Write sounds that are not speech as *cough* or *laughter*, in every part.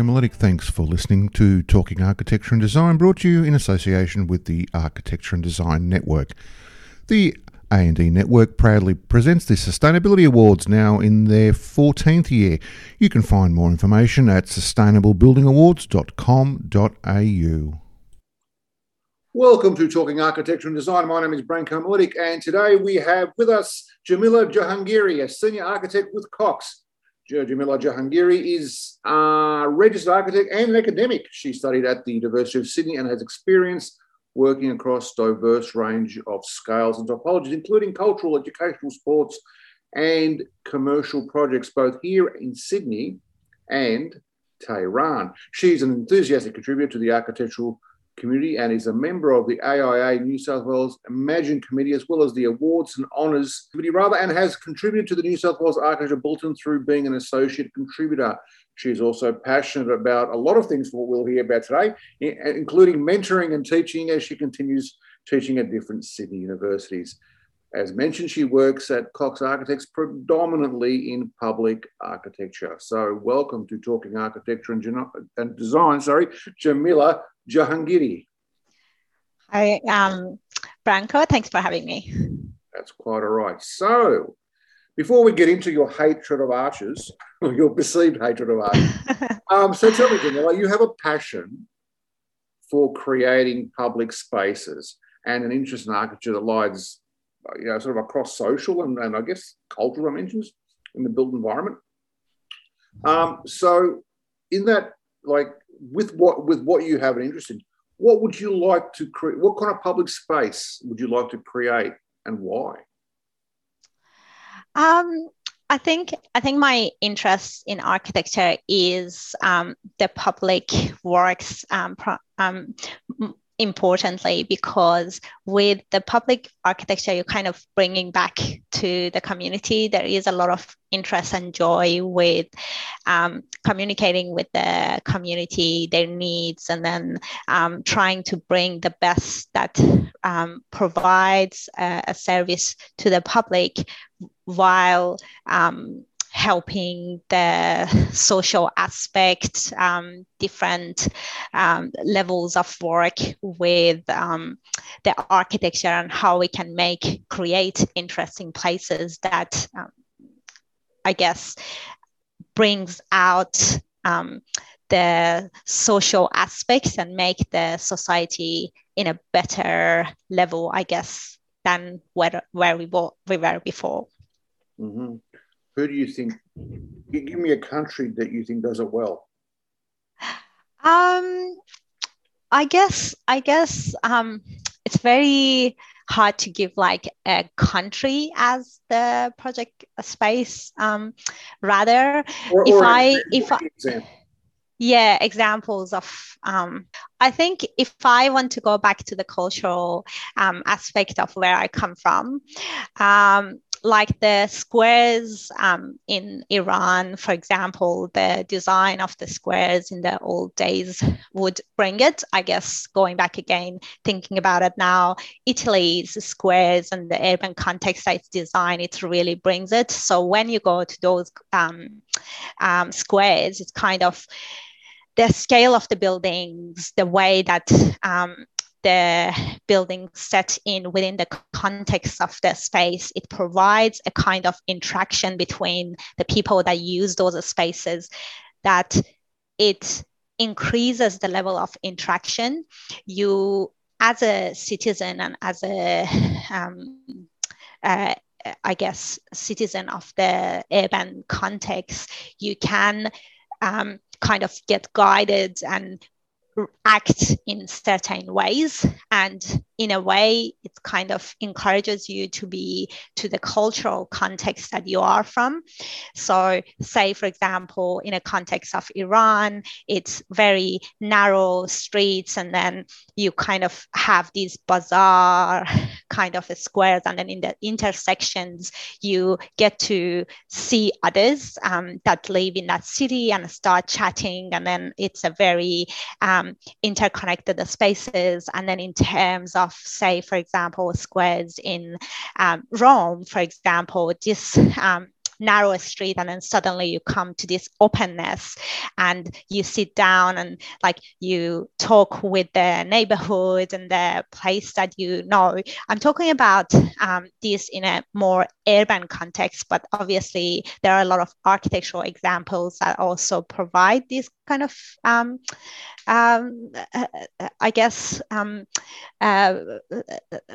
Branko Thanks for listening to Talking Architecture and Design, brought to you in association with the Architecture and Design Network. The A&D Network proudly presents the Sustainability Awards now in their 14th year. You can find more information at sustainablebuildingawards.com.au. Welcome to Talking Architecture and Design. My name is Branko Miletic, and today we have with us Jamila Jahangiri, a senior architect with Cox. Jamila Jahangiri is a registered architect and an academic. She studied at the University of Sydney and has experience working across diverse range of scales and typologies, including cultural, educational, sports, and commercial projects, both here in Sydney and Tehran. She's an enthusiastic contributor to the architectural community and is a member of the AIA New South Wales EmAGN Committee as well as the Awards and Honours Committee, rather, and has contributed to the New South Wales Architecture Bulletin through being an associate contributor. She's also passionate about a lot of things what we'll hear about today, including mentoring and teaching as she continues teaching at different Sydney universities. As mentioned, she works at Cox Architects predominantly in public architecture. So, welcome to Talking Architecture and, Design. Sorry, Jamila Jahangiri. Hi, um, Branko. Thanks for having me. That's quite all right. So, before we get into your hatred of arches, *laughs* or your perceived hatred of arches, *laughs* um, so tell me, Jamila, you have a passion for creating public spaces and an interest in architecture that lies, you know, sort of across social and, and I guess cultural dimensions in the built environment. Um, so, in that, like, with what with what you have an interest in, what would you like to create? What kind of public space would you like to create, and why? Um, I think I think my interest in architecture is um, the public works um, pro, um, importantly because with the public architecture you're kind of bringing back to the community. There is a lot of interest and joy with um, communicating with the community their needs and then um, trying to bring the best that um, provides a, a, service to the public while um, helping the social aspect, um, different um, levels of work with um, the architecture and how we can make, create interesting places that um, I guess brings out um, the social aspects and make the society in a better level, I guess, than where, where we, were, we were before. Mm-hmm who do you think? Give me a country that you think does it well. Um, I guess I guess um, it's very hard to give like a country as the project space. Um, rather, or, if or I if I, example. yeah examples of um, I think if I want to go back to the cultural um, aspect of where I come from, um, like the squares um, in Iran, for example, the design of the squares in the old days would bring it. I guess going back again, thinking about it now, Italy's squares and the urban context it's design, it really brings it. So when you go to those um, um, squares, it's kind of the scale of the buildings, the way that um, the building set in within the context of the space, it provides a kind of interaction between the people that use those spaces that it increases the level of interaction. You, as a citizen and as a, um, uh, I guess, citizen of the urban context, you can um, kind of get guided and act in certain ways and in a way it kind of encourages you to be to the cultural context that you are from. So say for example in a context of iran it's very narrow streets and then you kind of have these bazaar *laughs* kind of squares and then in the intersections you get to see others um, that live in that city and start chatting and then it's a very um, interconnected spaces. And then in terms of say for example squares in um, rome for example this um, narrow street and then suddenly you come to this openness and you sit down and like you talk with the neighborhood and the place that you know i'm talking about um, this in a more urban context but obviously there are a lot of architectural examples that also provide this kind of um, um, I guess um, uh,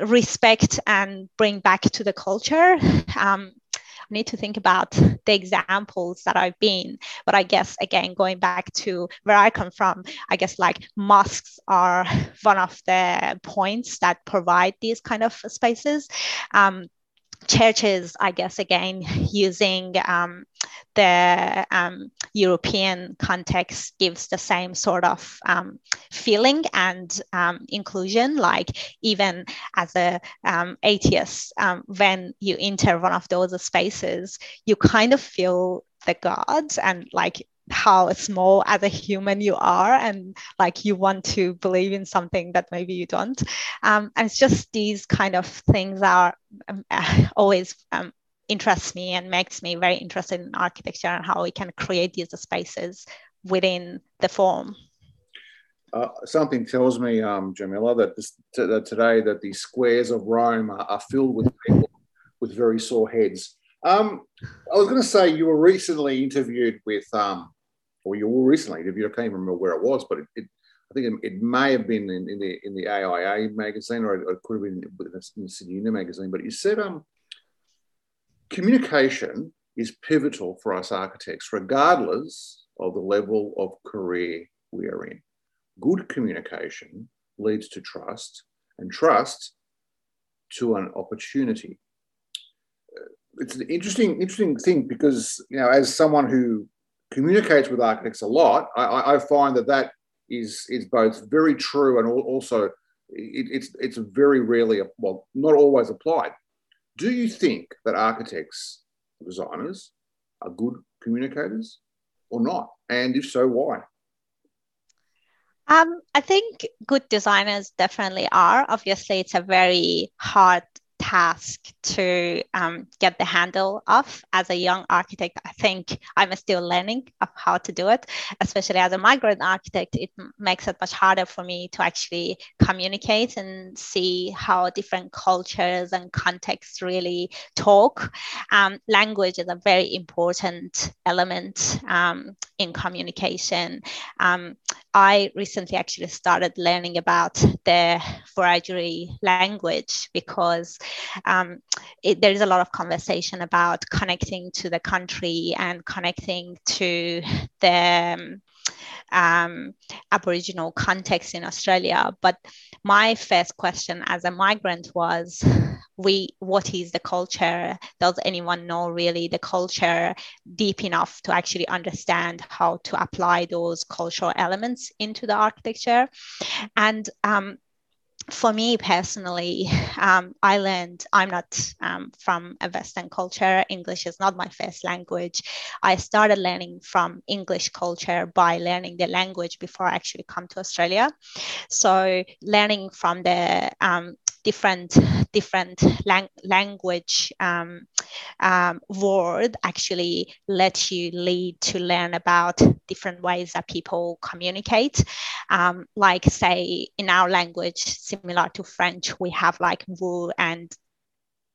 respect and bring back to the culture. Need to think about the examples that I've been. But I guess, again, going back to where I come from, I guess like mosques are one of the points that provide these kind of spaces. Um, churches, I guess, again, *laughs* using um, the um, European context gives the same sort of um, feeling and um, inclusion. Like even as a um, atheist, um, when you enter one of those spaces, you kind of feel the gods and like how small as a human you are and like you want to believe in something that maybe you don't. Um, and it's just these kind of things are um, *laughs* always um, interests me and makes me very interested in architecture and how we can create these spaces within the form. Uh, something tells me um, jamila that, this, t- that today that the squares of rome are, are filled with people with very sore heads. Um, I was going to say you were recently interviewed with um, or you recently interviewed. I can't even remember where it was, but it, it I think it, it, may have been in, in, the in the AIA magazine, or it, could have been in the Sydney Uni magazine. But you said um, communication is pivotal for us architects, regardless of the level of career we are in. Good communication leads to trust, and trust to an opportunity. Uh, it's an interesting, interesting thing because you know, as someone who communicates with architects a lot, I, I find that that is is both very true and also it, it's it's very rarely well not always applied. Do you think that architects, designers, are good communicators or not? And if so, why? Um, I think good designers definitely are. Obviously, it's a very hard task to um, get the handle of as a young architect i think i'm still learning of how to do it. Especially as a migrant architect it makes it much harder for me to actually communicate and see how different cultures and contexts really talk. Um, language is a very important element um, in communication. Um, I recently actually started learning about the Wiradjuri language because um, it, there is a lot of conversation about connecting to the country and connecting to the um, Aboriginal context in Australia. But my first question as a migrant was we what is the culture does anyone know really the culture deep enough to actually understand how to apply those cultural elements into the architecture and um, for me personally, um, I learned I'm not um, from a Western culture. English is not my first language. I started learning from English culture by learning the language before I actually come to Australia. So learning from the um, different different lang- language um, um, word actually lets you lead to learn about different ways that people communicate. Um, like say in our language, similar to French, we have like vous and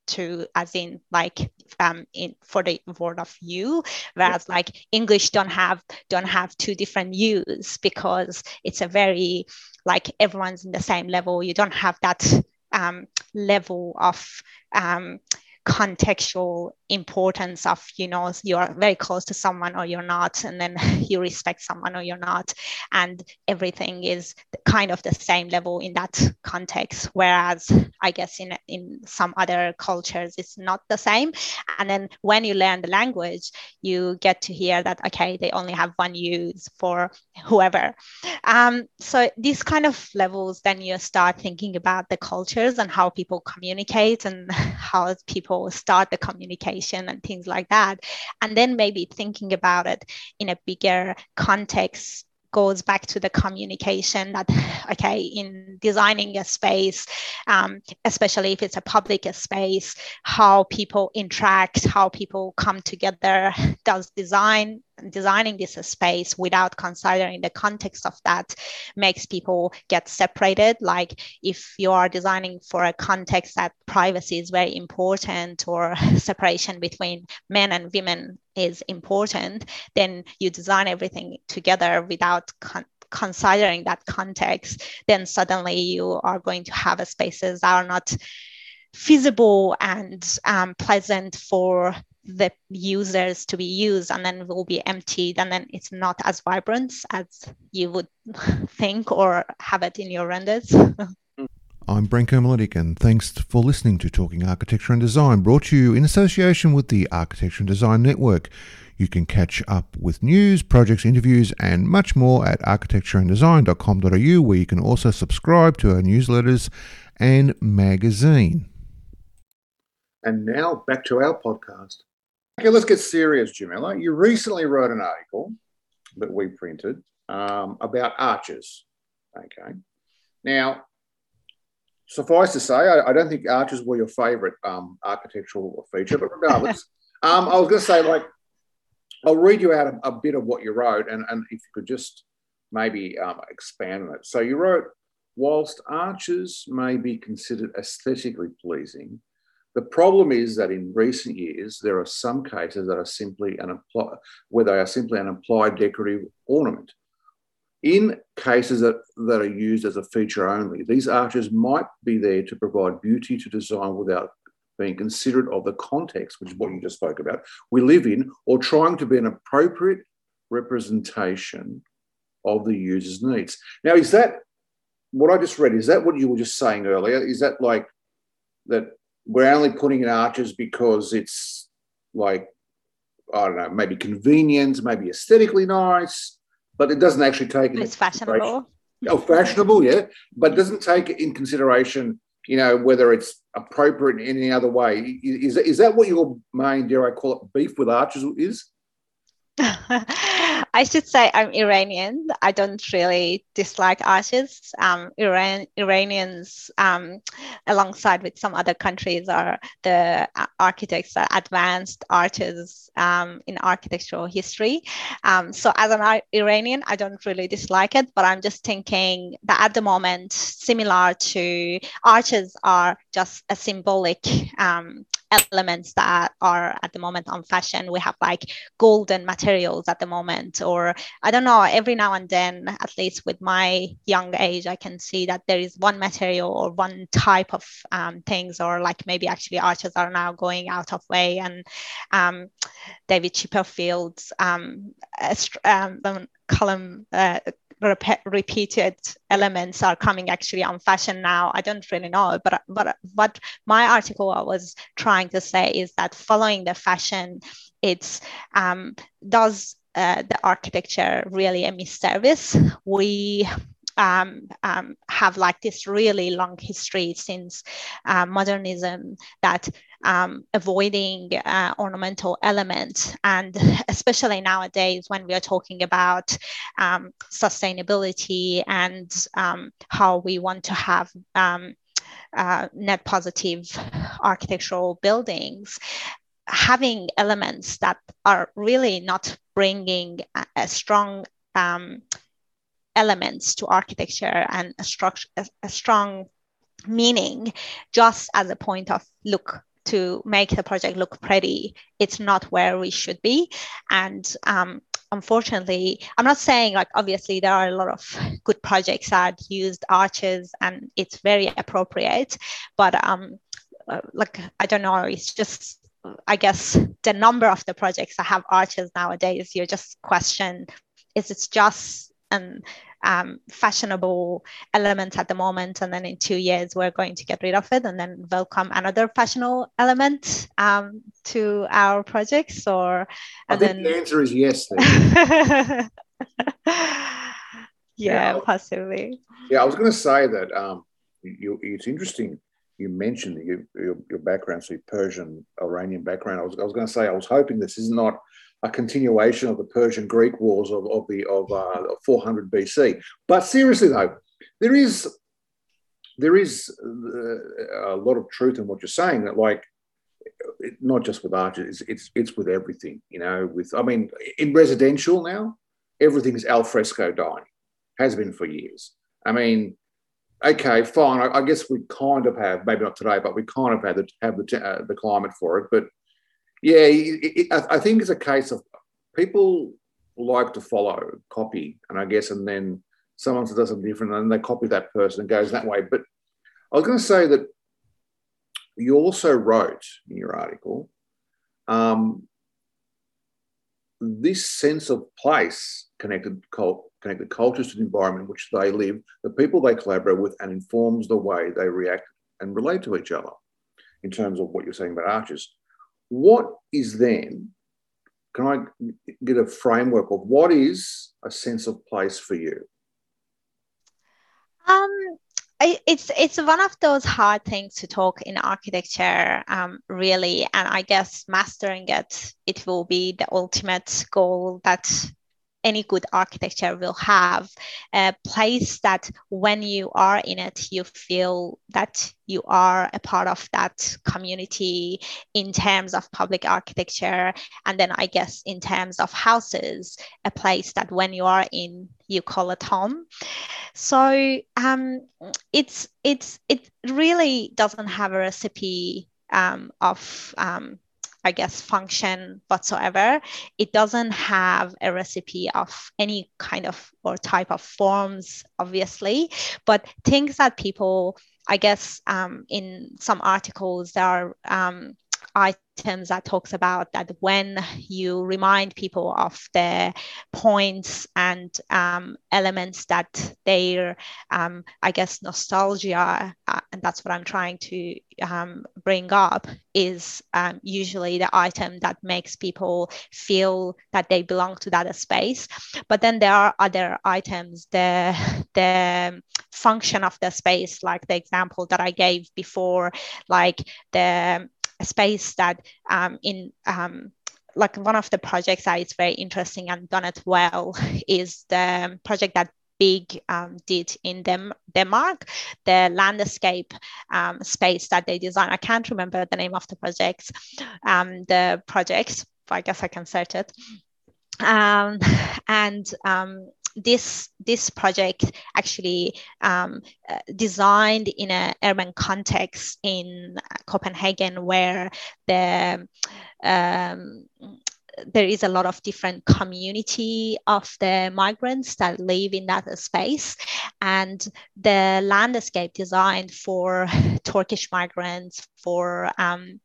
to as in like um in for the word of you whereas yeah. like english don't have don't have two different yous because it's a very like everyone's in the same level you don't have that um, level of um, contextual importance of you know you're very close to someone or you're not and then *laughs* you respect someone or you're not and everything is kind of the same level in that context. Whereas i guess in in some other cultures it's not the same. And then when you learn the language you get to hear that okay they only have one use for whoever. Um, so these kind of levels then you start thinking about the cultures and how people communicate and *laughs* how people start the communication and things like that. And then maybe thinking about it in a bigger context goes back to the communication that *sighs* okay in designing a space um, especially if it's a public space how people interact how people come together *sighs* does design designing this space without considering the context of that makes people get separated. Like if you are designing for a context that privacy is very important or *laughs* separation between men and women is important then you design everything together without con- considering that context then suddenly you are going to have spaces that are not feasible and um, pleasant for the users to be used and then will be emptied and then it's not as vibrant as you would *laughs* think or have it in your renders. *laughs* I'm Branko Miletic, and thanks for listening to Talking Architecture and Design, brought to you in association with the Architecture and Design Network. You can catch up with news, projects, interviews, and much more at architectureanddesign.com.au, where you can also subscribe to our newsletters and magazine. And now back to our podcast. Okay, let's get serious, Jamila. You recently wrote an article that we printed um, about arches. Okay. Now, suffice to say, I, I don't think arches were your favourite um, architectural feature, but regardless, *laughs* um, I was going to say, like, I'll read you out a, a, bit of what you wrote, and, and if you could just maybe um, expand on it. So you wrote, whilst arches may be considered aesthetically pleasing, the problem is that in recent years, there are some cases that are simply an apply, where they are simply an applied decorative ornament. In cases that, that are used as a feature only, these arches might be there to provide beauty to design without being considerate of the context, which is what you just spoke about, we live in, or trying to be an appropriate representation of the user's needs. Now, is that what I just read? Is that what you were just saying earlier? Is that like that we're only putting in arches because it's like I don't know, maybe convenient, maybe aesthetically nice, but it doesn't actually take. It's fashionable. Oh, fashionable, yeah, but doesn't take in consideration, you know, whether it's appropriate in any other way. Is is that what your main, dare I call it, beef with arches is? *laughs* I should say I'm Iranian. I don't really dislike artists. Um, Iran, Iranians, um, alongside with some other countries, are the architects are advanced artists um, in architectural history. Um, so, as an Iranian, I don't really dislike it, but I'm just thinking that at the moment, similar to arches are just a symbolic um, elements that are at the moment on fashion. We have like golden materials at the moment, or I don't know, every now and then, at least with my young age, I can see that there is one material or one type of um, things, or like maybe actually arches are now going out of way. And um, David Chipperfield's um, um, column, uh, rep- repeated elements are coming actually on fashion now. I don't really know, but but what my article was trying to say is that following the fashion, it's um, does uh, the architecture really a misservice? We um, um, have like this really long history since uh, modernism that um, avoiding uh, ornamental elements. And especially nowadays, when we are talking about um, sustainability and um, how we want to have um, uh, net positive architectural buildings, having elements that are really not bringing a, a strong um, elements to architecture and a, a, a strong meaning just as a point of look to make the project look pretty, it's not where we should be. And um, unfortunately, I'm not saying like obviously there are a lot of good projects that used arches and it's very appropriate, but um, uh, like I don't know, it's just I guess the number of the projects that have arches nowadays, you just question is it just an um, fashionable element at the moment, and then in two years we're going to get rid of it, and then welcome another fashionable element um, to our projects. Or I think then... the answer is yes. *laughs* yeah, yeah, possibly. Yeah, I was going to say that um, you, it's interesting. You mentioned you, your, your background, so your Persian Iranian background. I was, I was going to say I was hoping this is not a continuation of the Persian Greek wars of, of the of uh, 400 BC. But seriously though, there is there is uh, a lot of truth in what you're saying. That like not just with arches, it's, it's with everything. You know, with I mean, in residential now, everything's al fresco dining, has been for years. I mean, okay, fine. I, I, guess we kind of have, maybe not today, but we kind of have the have the, uh, the climate for it. But yeah, it, it, I think it's a case of people like to follow copy, and I guess, and then someone does something different, and they copy that person and goes that way. But I was going to say that you also wrote in your article um, this sense of place connected cult, connected cultures to the environment in which they live, the people they collaborate with, and informs the way they react and relate to each other in terms of what you're saying about arches. What is then, can I get a framework of what is a sense of place for you? Um, it's it's one of those hard things to talk in architecture um, really and i guess mastering it it will be the ultimate goal that any good architecture will have a place that when you are in it you feel that you are a part of that community in terms of public architecture. And then i guess in terms of houses a place that when you are in you call it home. So um, it's it's it really doesn't have a recipe um, of um, I guess, function whatsoever. It doesn't have a recipe of any kind of or type of forms, obviously, but things that people, I guess, um, in some articles, there are um, items that talks about that when you remind people of the points and um, elements that their um, i guess nostalgia uh, and that's what i'm trying to um, bring up is um, usually the item that makes people feel that they belong to that space. But then there are other items the the function of the space like the example that i gave before like the space that um, in um, like one of the projects that is very interesting and done it well *laughs* is the project that BIG um, did in Dem- Denmark, the landscape um, space that they designed. I can't remember the name of the project. Um, the project, I guess I can search it. Um, *laughs* and um, this this project actually um, uh, designed in an urban context in Copenhagen, where the um, there is a lot of different community of the migrants that live in that space. And the landscape designed for *laughs* turkish migrants for um,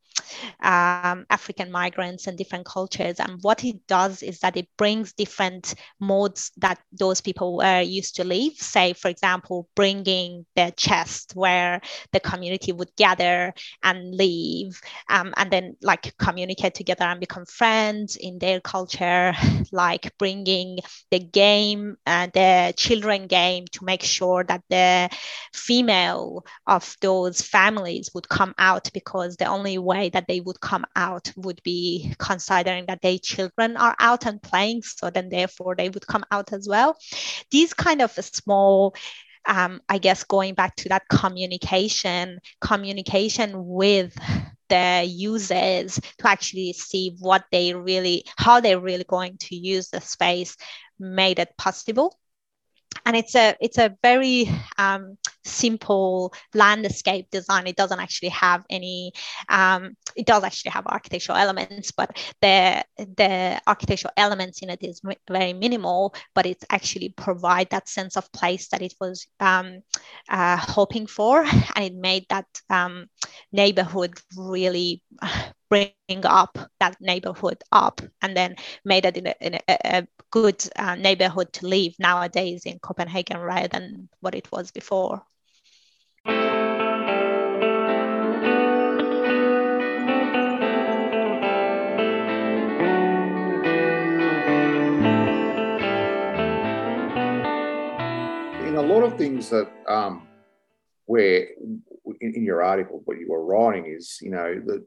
um, African migrants and different cultures. And what it does is that it brings different modes that those people were used to live. Say, for example, bringing the chest where the community would gather and live, um, and then like communicate together and become friends in their culture, *laughs* like bringing the game, uh, the children game to make sure that the female of those families would come out because the only way that they would come out would be considering that their children are out and playing. So then, therefore, they would come out as well. These kind of small um, I guess going back to that communication, communication with the users to actually see what they really, how they're really going to use the space made it possible and it's a it's a very um, simple landscape design. It doesn't actually have any. Um, it does actually have architectural elements, but the the architectural elements in it is very minimal. But it actually provide that sense of place that it was um, uh, hoping for, and it made that um, neighborhood really bring up that neighborhood up and then made it in a, in a, a good uh, neighborhood to live nowadays in Copenhagen rather than what it was before. In a lot of things that um, where in, in your article, what you were writing is, you know, that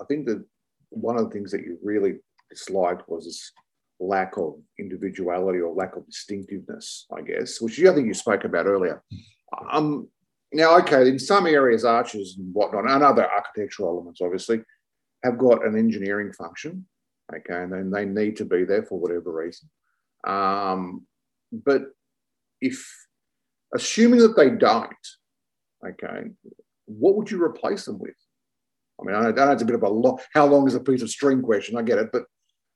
I think that one of the things that you really disliked was this lack of individuality or lack of distinctiveness, I guess, which I think you spoke about earlier. Um, now, okay, in some areas, arches and whatnot, and other architectural elements, obviously, have got an engineering function, okay, and then they need to be there for whatever reason. Um, but if, assuming that they don't, okay, what would you replace them with? I mean, I know, it's a bit of a lot. How long is a piece of string question? I get it, but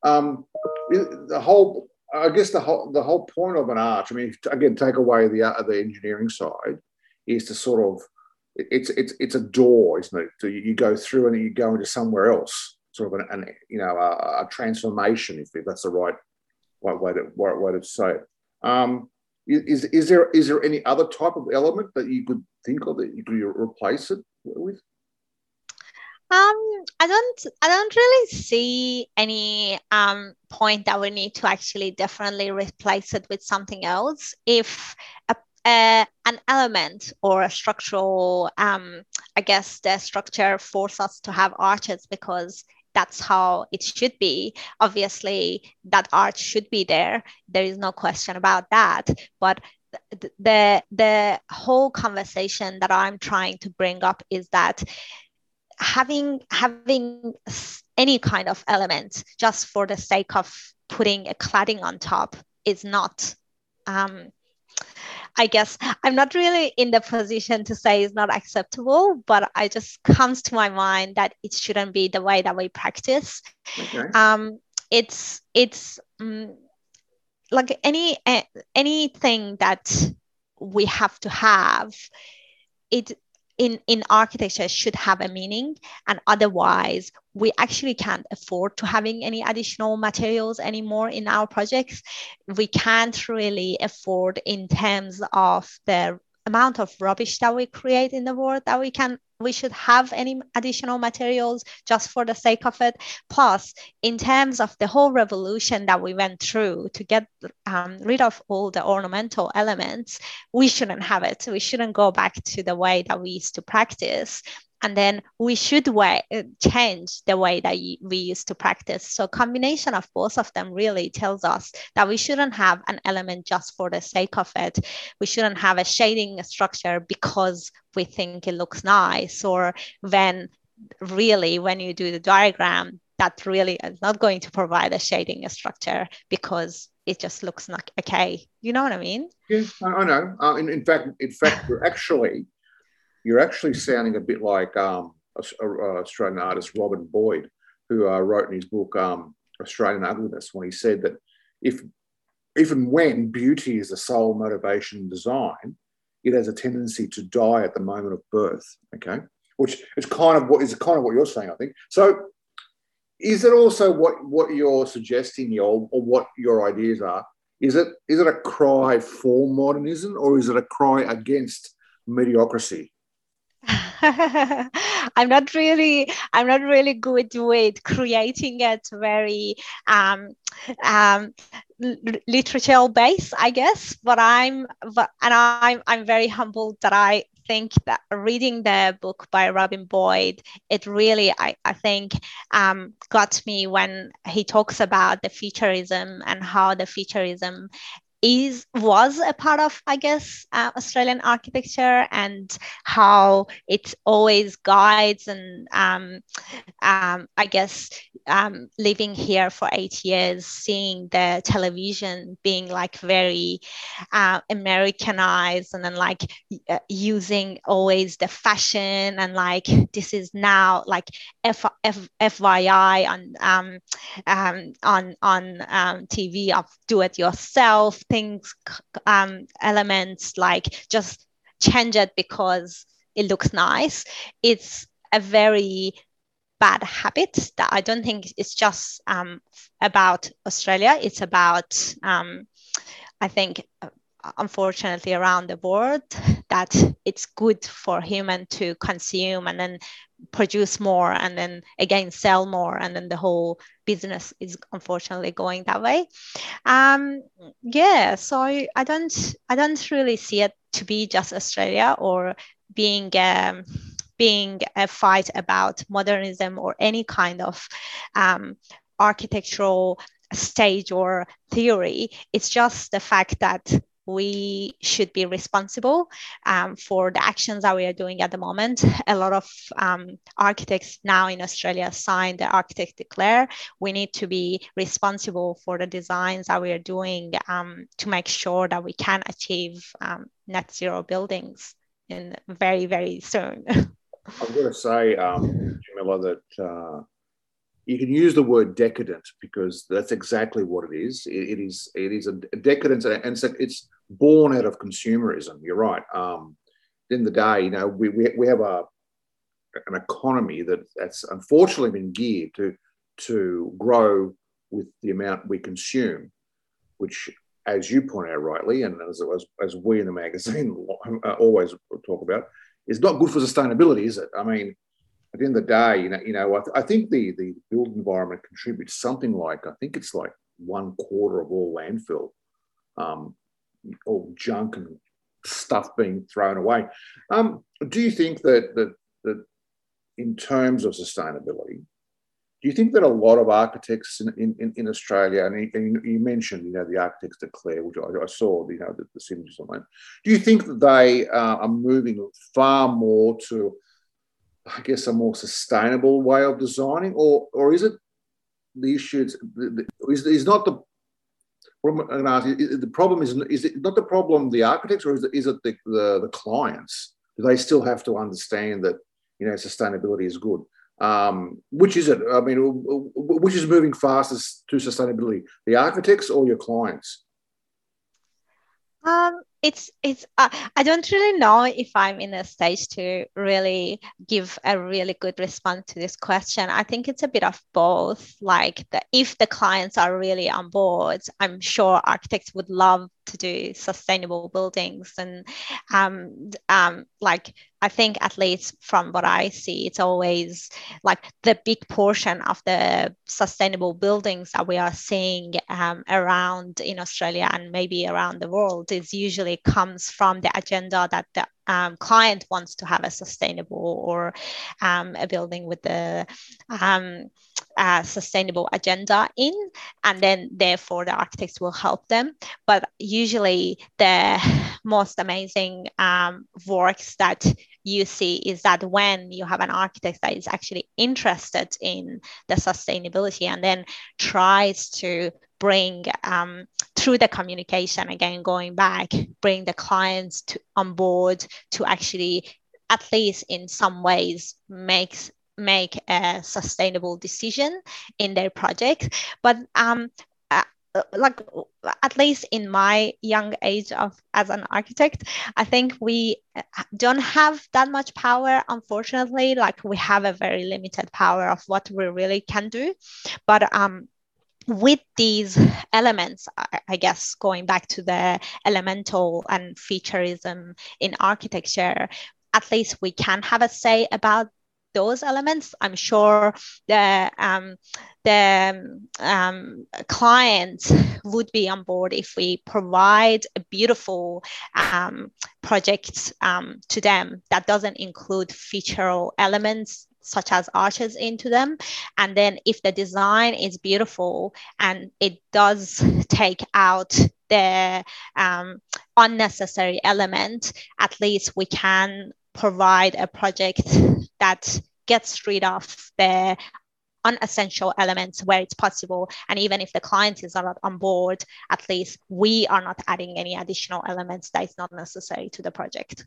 um, the whole, I guess the whole the whole point of an arch. I mean, again, take away the uh, the engineering side, is to sort of it's it's it's a door, isn't it? So you go through and you go into somewhere else, sort of an, an you know a, a, transformation, if that's the right, right way to right way to say it. Um, is is there is there any other type of element that you could think of that you could replace it with? Um, I don't, I don't really see any um, point that we need to actually differently replace it with something else. If a, a an element or a structural, um, I guess the structure force us to have arches because that's how it should be. Obviously, that arch should be there. There is no question about that. But the the whole conversation that I'm trying to bring up is that having having any kind of element just for the sake of putting a cladding on top is not um, I guess I'm not really in the position to say it's not acceptable, but it just comes to my mind that it shouldn't be the way that we practice. Okay. Um, it's it's um, like any anything that we have to have. It in, in architecture should have a meaning and otherwise we actually can't afford to having any additional materials anymore in our projects. We can't really afford in terms of the amount of rubbish that we create in the world that we can we should have any additional materials just for the sake of it. Plus in terms of the whole revolution that we went through to get um, rid of all the ornamental elements we shouldn't have it. We shouldn't go back to the way that we used to practice and then we should uh, change the way that we used to practice. So combination of both of them really tells us that we shouldn't have an element just for the sake of it. We shouldn't have a shading structure because we think it looks nice or when really when you do the diagram that really is not going to provide a shading structure because it just looks like okay. You know what i mean? Yeah i know. Uh, in, in fact in fact you're actually you're actually sounding a bit like um, Australian artist Robin Boyd, who uh, wrote in his book um, Australian Ugliness when he said that if even when beauty is the sole motivation in design, it has a tendency to die at the moment of birth. Okay, which is kind of what is kind of what you're saying, I think. So, is it also what what you're suggesting, or, or what your ideas are? Is it is it a cry for modernism, or is it a cry against mediocrity? *laughs* I'm not really I'm not really good with creating it very um, um, literature based, I guess. But I'm but, and I'm I'm very humbled that I think that reading the book by Robin Boyd, it really I, I think um, got me when he talks about the futurism and how the futurism is was a part of i guess uh, australian architecture and how it always guides and um, um, i guess um, living here for eight years seeing the television being like very uh, americanized and then like uh, using always the fashion and like this is now like F- F- fyi on um, um, on on um, tv of do it yourself things um, elements like just change it because it looks nice. It's a very bad habit that i don't think it's just um, about australia. It's about um, i think uh, unfortunately around the world that it's good for human to consume and then produce more and then again sell more and then the whole business is unfortunately going that way um yeah so I, don't i don't really see it to be just australia or being um being a fight about modernism or any kind of um, architectural stage or theory. It's just the fact that we should be responsible um, for the actions that we are doing at the moment. A lot of um, architects now in Australia sign the Architect Declare. We need to be responsible for the designs that we are doing um, to make sure that we can achieve um, net zero buildings in very, very soon. I'm going to say, um, Jamila, that uh, you can use the word decadent because that's exactly what it is. it, it is it is a decadence, and it's, it's born out of consumerism. You're right. Um, in the day, you know, we, we, we have a an economy that that's unfortunately been geared to to grow with the amount we consume, which, as you point out rightly, and as as, as we in the magazine *laughs* always talk about, is not good for sustainability, is it? I mean, at the end of the day, you know, you know, I, th- I think the the built environment contributes something like I think it's like one quarter of all landfill, um, all junk and stuff being thrown away. Um, do you think that that that in terms of sustainability, do you think that a lot of architects in, in, in Australia, and you, mentioned, you know, the Architects Declare, which I, I saw, you know, the, the signatures on that. Do you think that they uh, are moving far more to I guess, a more sustainable way of designing, or or is it the issues? Is, is not the the problem is is it not the problem the architects, or is it, is it the, the, the clients? Do they still have to understand that you know sustainability is good? Um, which is it? I mean, which is moving fastest to sustainability, the architects or your clients? Um, it's it's uh, i don't really know if i'm in a stage to really give a really good response to this question. I think it's a bit of both. Like the, if the clients are really on board i'm sure architects would love to do sustainable buildings. And um, um, like I think at least from what I see, it's always like the big portion of the sustainable buildings that we are seeing um, around in Australia and maybe around the world is usually comes from the agenda that the um, client wants to have a sustainable or um, a building with the um, sustainable agenda in, and then therefore the architects will help them. But usually the most amazing um, works that you see is that when you have an architect that is actually interested in the sustainability and then tries to bring um, through the communication again going back bring the clients to, on board to actually at least in some ways makes make a sustainable decision in their project. But um, uh, like at least in my young age of as an architect i think we uh, don't have that much power unfortunately. Like we have a very limited power of what we really can do. But um with these elements, I guess going back to the elemental and featureism in architecture, at least we can have a say about those elements, I'm sure the um, the um, clients would be on board if we provide a beautiful um, project um, to them that doesn't include featural elements such as arches into them. And then if the design is beautiful and it does take out the um, unnecessary element, at least we can provide a project that gets rid of the unessential elements where it's possible. And even if the client is not on board, at least we are not adding any additional elements that is not necessary to the project.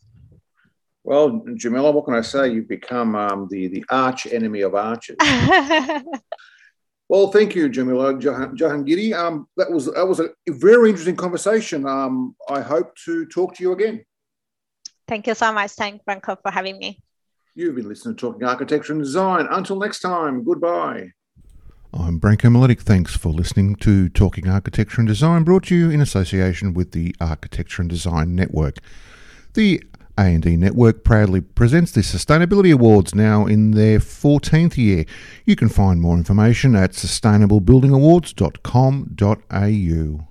Well, Jamila, what can I say? You've become um, the, the arch enemy of arches. *laughs* well, thank you, Jamila Jahangiri. Um, that was that was a very interesting conversation. Um, I hope to talk to you again. Thank you so much. Thank Branko for having me. You've been listening to Talking Architecture and Design. Until next time, goodbye. I'm Branko Miletic. Thanks for listening to Talking Architecture and Design, brought to you in association with the Architecture and Design Network. The A&D Network proudly presents the Sustainability Awards now in their 14th year. You can find more information at sustainablebuildingawards.com.au.